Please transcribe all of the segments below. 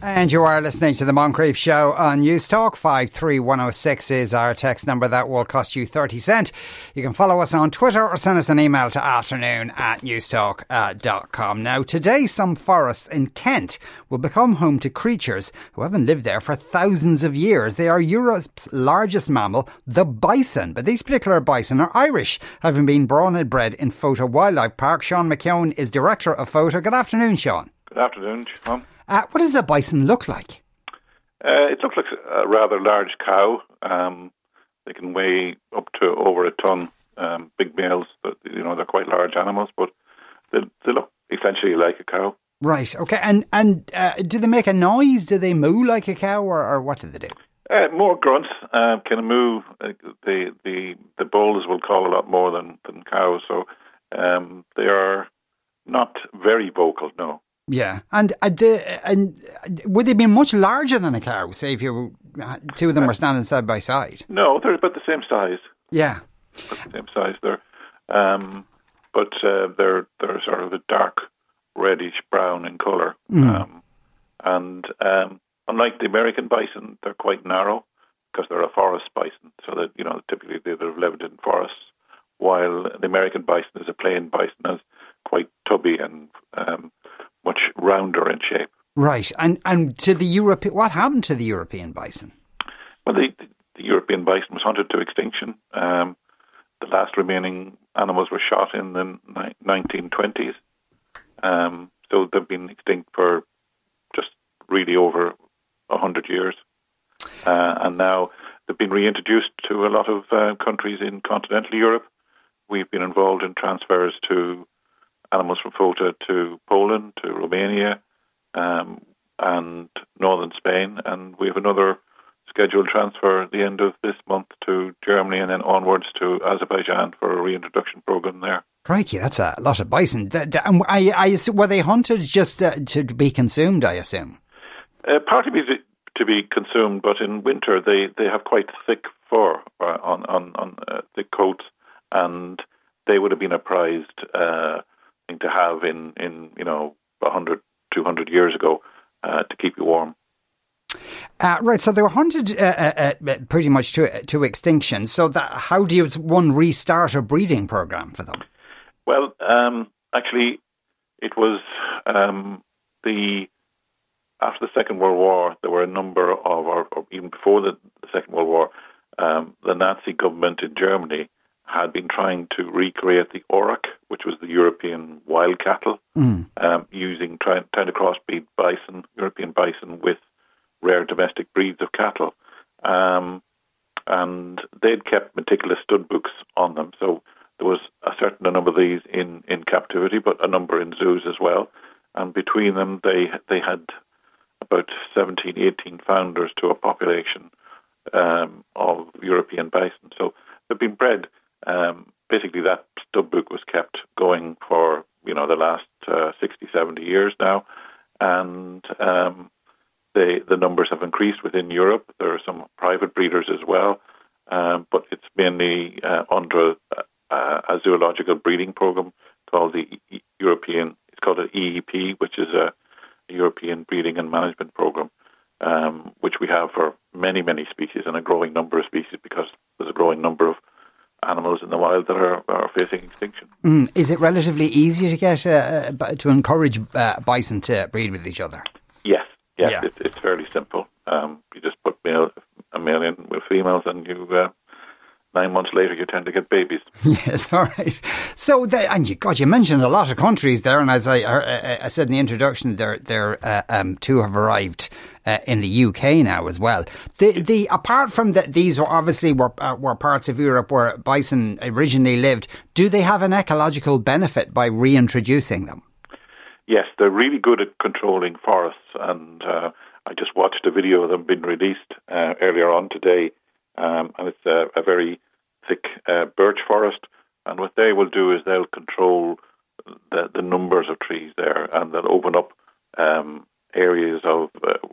And you are listening to the Moncrieff Show on Newstalk. 53106 is our text number that will cost you 30 cent. You can follow us on Twitter or send us an email to afternoon at newstalk.com. Uh, now, today, some forests in Kent will become home to creatures who haven't lived there for thousands of years. They are Europe's largest mammal, the bison. But these particular bison are Irish, having been born and bred in Fota Wildlife Park. Sean McKeown is director of Fota. Good afternoon, Sean. Good afternoon, Sean. Uh, what does a bison look like? Uh, it looks like a rather large cow. Um, they can weigh up to over a ton. Um, big males, but you know they're quite large animals, but they, they look essentially like a cow. Right. Okay. And and uh, do they make a noise? Do they moo like a cow, or, or what do they do? Uh, more grunts, uh, kind of moo. Uh, the the the bulls will call a lot more than than cows, so um, they are not very vocal. No. Yeah, and uh, the, and would they be much larger than a cow? Say if you two of them were standing side by side. No, they're about the same size. Yeah, about the same size. They're, um, but uh, they're they're sort of a dark reddish brown in color, Mm. um, and um, unlike the American bison, they're quite narrow because they're a forest bison. So that you know typically they would have lived in forests, while the American bison is a plain bison, is quite tubby and um, much rounder in shape. right. And and to the Europe, what happened to the European bison? Well, the, the European bison was hunted to extinction. Um, the last remaining animals were shot in the ni- 1920s. Um, so they've been extinct for just really over 100 years. Uh, and now they've been reintroduced to a lot of uh, countries in continental Europe. We've been involved in transfers to animals from Fota to Poland, to Romania, um, and northern Spain. And we have another scheduled transfer at the end of this month to Germany and then onwards to Azerbaijan for a reintroduction program there. Crikey, that's a lot of bison. Th- th- and I, I, were they hunted just uh, to be consumed? I assume. Uh, partly be to be consumed, but in winter they, they have quite thick fur uh, on on, on uh, thick coats, and they would have been a prized uh, thing to have in, in you know 100, 200 years ago uh, to keep you warm. Uh, right, so they were hunted uh, uh, uh, pretty much to to extinction. So that how do you one restart a breeding program for them? Well, um, actually, it was um, the after the Second World War. There were a number of, or, or even before the, the Second World War, um, the Nazi government in Germany had been trying to recreate the Auroch, which was the European wild cattle, Mm. um, using trying, trying to crossbreed bison, European bison, with rare domestic breeds of cattle. Um, and they'd kept meticulous stud books on them. So there was a certain number of these in, in captivity, but a number in zoos as well. And between them, they they had about 17, 18 founders to a population um, of European bison. So they've been bred. Um, basically, that stud book was kept going for you know the last uh, 60, 70 years now, and um, they, the numbers have increased within Europe. There are some private breeders as well, um, but it's mainly uh, under uh, a zoological breeding program called the European. It's called an EEP, which is a, a European breeding and management program, um, which we have for many, many species and a growing number of species because there's a growing number of animals in the wild that are, are facing extinction. Mm. Is it relatively easy to get uh, uh, to encourage uh, bison to breed with each other? Yes, yes, Yeah. It, it's fairly simple. Um, you just put male, a male in with females, and you uh, nine months later you tend to get babies. Yes, all right. So, the, and you, God, you mentioned a lot of countries there, and as I, I, I said in the introduction, there, there, uh, um, two have arrived uh, in the UK now as well. The, the apart from that, these were obviously were uh, were parts of Europe where bison originally lived. Do they have an ecological benefit by reintroducing them? Yes, they're really good at controlling forests, and uh, I just watched a video of them being released uh, earlier on today, um, and it's a, a very thick uh, birch forest. And what they will do is they'll control the, the numbers of trees there, and they'll open up um, areas of uh,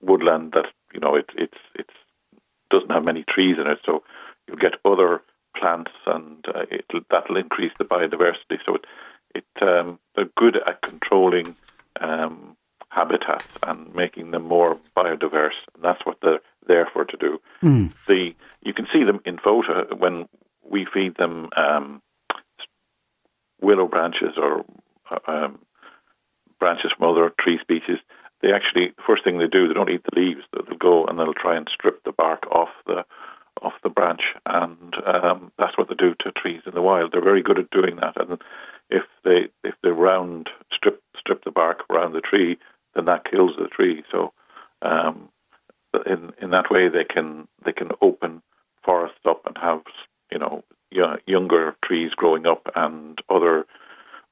woodland that you know it, it's it's doesn't have many trees in it, so you'll get other plants, and uh, that'll increase the biodiversity. So it, it um, they're good at controlling um, habitats and making them more biodiverse, and that's what they're there for to do. Mm. The you can see in Fota when we feed them um, willow branches or uh, um, branches from other tree species. They actually first thing they do they don't eat the leaves. They'll go and they'll try and strip the bark off the off the branch, and um, that's what they do to trees in the wild. They're very good at doing that, and if they if they round strip strip the bark around the tree, then that kills the tree. So um, in in that way they can they can open forests up and have you know younger trees growing up and other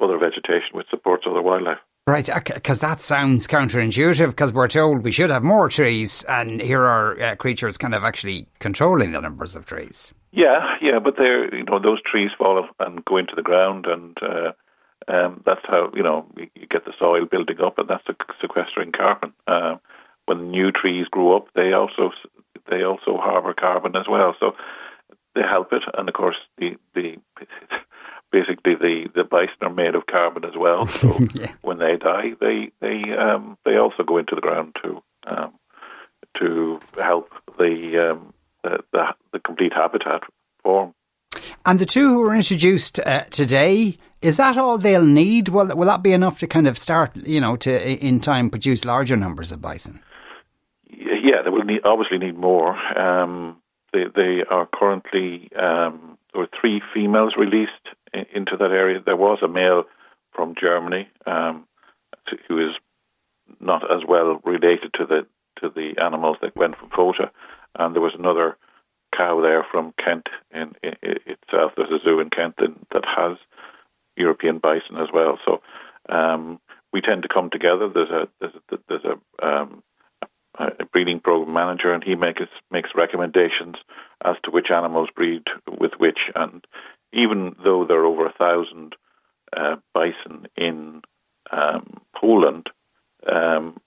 other vegetation which supports other wildlife. Right, because that sounds counterintuitive because we're told we should have more trees, and here are uh, creatures kind of actually controlling the numbers of trees. Yeah, yeah, but they're you know those trees fall and go into the ground, and uh, um, that's how you know you get the soil building up, and that's sequestering carbon. Uh, when new trees grow up, they also they also harbour carbon as well. So they help it, and of course the the basically the the bison are made of carbon as well. So yeah. when they die, they they um, they also go into the ground to um, to help the, um, the, the the complete habitat form. And the two who were introduced uh, today, is that all they'll need? Will will that be enough to kind of start, you know, to in time produce larger numbers of bison? Yeah, they will need, obviously need more. Um, they, they are currently um, there were three females released in, into that area. There was a male from Germany um, who is not as well related to the to the animals that went from Fota, and there was another cow there from Kent in, in, in itself. There's a zoo in Kent in, that has European bison as well. So um, we tend to come together. There's a there's a, there's a um, a breeding program manager, and he makes makes recommendations as to which animals breed with which. And even though there are over a thousand uh, bison in um, Poland, um,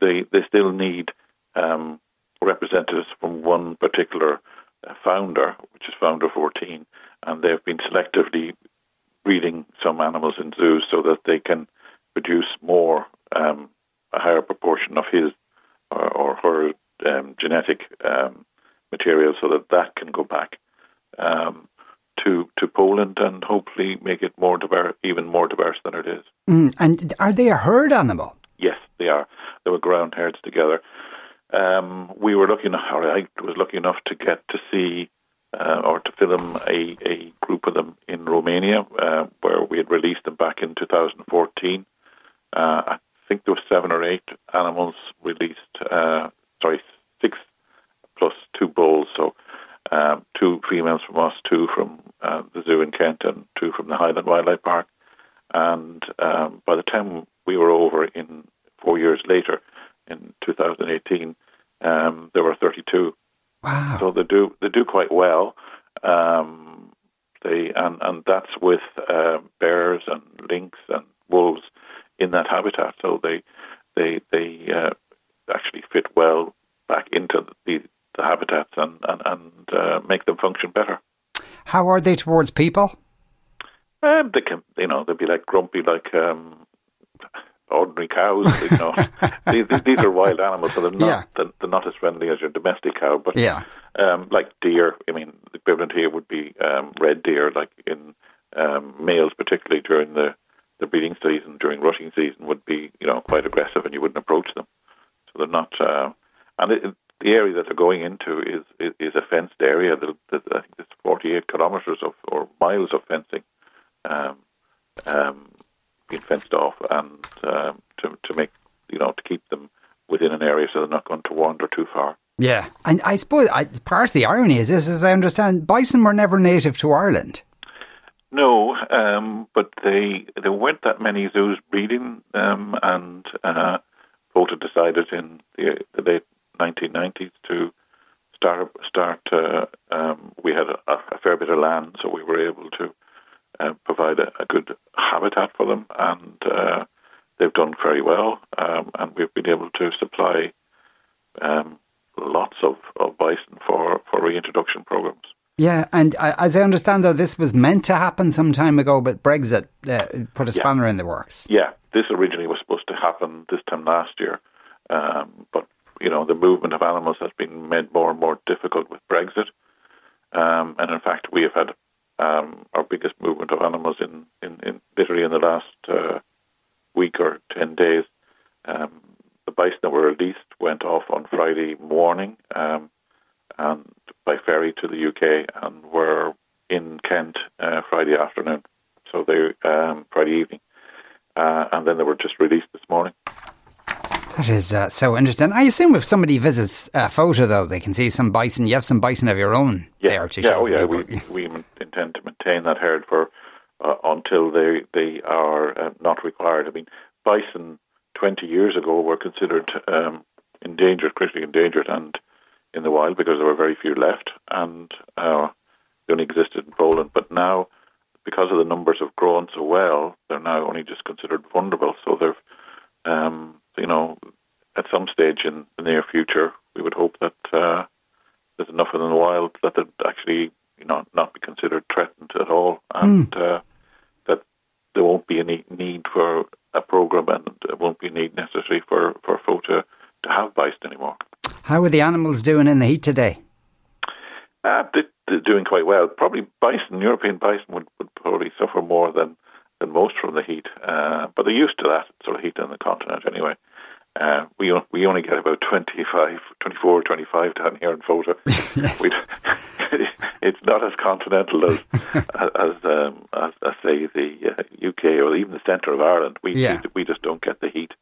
they they still need um, representatives from one particular uh, founder, which is founder 14, and they've been selectively breeding some animals in zoos so that they can produce more um, a higher proportion of his or, or her um, genetic um, material so that that can go back um, to to Poland and hopefully make it more diverse, even more diverse than it is. Mm, and are they a herd animal? Yes, they are. They were ground herds together. Um, we were lucky enough, or I was lucky enough to get to see uh, or to film a, a group of them in Romania, uh, where we had released them back in 2014. Uh, think there were seven or eight animals released. Uh, sorry, six plus two bulls. So um, two females from us, two from uh, the zoo in Kent, and two from the Highland Wildlife Park. And um, by the time we were over in four years later, in 2018, um, there were 32. Wow! So they do they do quite well. Um, they and and that's with uh, bears and lynx and wolves in that habitat. So they they they uh, actually fit well back into the, the habitats and and, and uh, make them function better. How are they towards people? Um, they can, you know, they'd be like grumpy, like um, ordinary cows. You know, these, these, are wild animals, so they're not yeah. they're, they're, not as friendly as your domestic cow. But yeah, um, like deer. I mean, the equivalent here would be um, red deer, like in um, males, particularly during the the breeding season during rutting season would be you know quite aggressive and you wouldn't approach them. So they're not. Uh, and it, the area that they're going into is is, is a fenced area. That, that I think there's 48 kilometres of or miles of fencing, um, um, being fenced off, and um, to to make you know to keep them within an area so they're not going to wander too far. Yeah, and I suppose I, part of the irony is this, as I understand, bison were never native to Ireland. No, um, but they there weren't that many zoos breeding, them, and uh, Fota decided in the, the, late 1990s to start start. Uh, um, we had a, a, fair bit of land, so we were able to uh, provide a, a, good habitat for them, and uh, they've done very well. Um, and we've been able to supply um, lots of, of bison for, for reintroduction programs. Yeah, and uh, as I understand, though, this was meant to happen some time ago, but Brexit uh, put a spanner in the works. Yeah, this originally was supposed to happen this time last year, um, but you know the movement of animals has been made more and more difficult with Brexit, um, and in fact, we have had um, our biggest movement of animals in, in, in literally in the last uh, week or ten days. Um, the bison that were released went off on Friday morning. Um, and by ferry to the UK and were in Kent uh, Friday afternoon. So they um, Friday evening, uh, and then they were just released this morning. That is uh, so interesting. I assume if somebody visits a Fota, though, they can see some bison. You have some bison of your own yeah. there to yeah, show. Oh, yeah, we, we intend to maintain that herd for uh, until they they are uh, not required. I mean, bison twenty years ago were considered um, endangered, critically endangered, and in the wild because there were very few left, and uh, they only existed in Poland. But now, because of the numbers have grown so well, they're now only just considered vulnerable. So they're, um, you know, at some stage in the near future, we would hope that uh, there's enough of them in the wild that they'd actually, you know, not be considered threatened at all, and mm. uh, that there won't be any need for a program, and there won't be need necessary for for folk to, to have bison anymore. How are the animals doing in the heat today? Uh, they're doing quite well. Probably bison, European bison, would, would probably suffer more than, than most from the heat, uh, but they're used to that sort of heat on the continent anyway. Uh, we we only get about 25, 24, 25 down here in Fota. yes. it's not as continental as as, um, as, as say the uh, UK or even the centre of Ireland. We, yeah. we, we just don't get the heat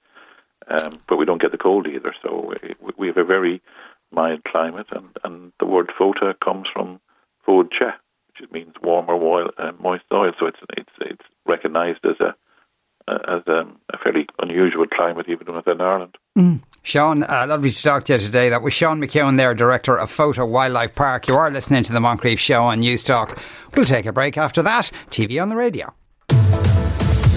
um, but we don't get the cold either. So we, have a very mild climate, and, and the word fota comes from fod che, which means warm or uh, moist soil. So it's it's it's recognised as a as a, a, fairly unusual climate even within Ireland. Mm. Sean, uh, lovely to talk to you today. That was Sean McKeown there, Director of Fota Wildlife Park. You are listening to the Moncrieff Show on Newstalk. We'll take a break after that. TV on the radio.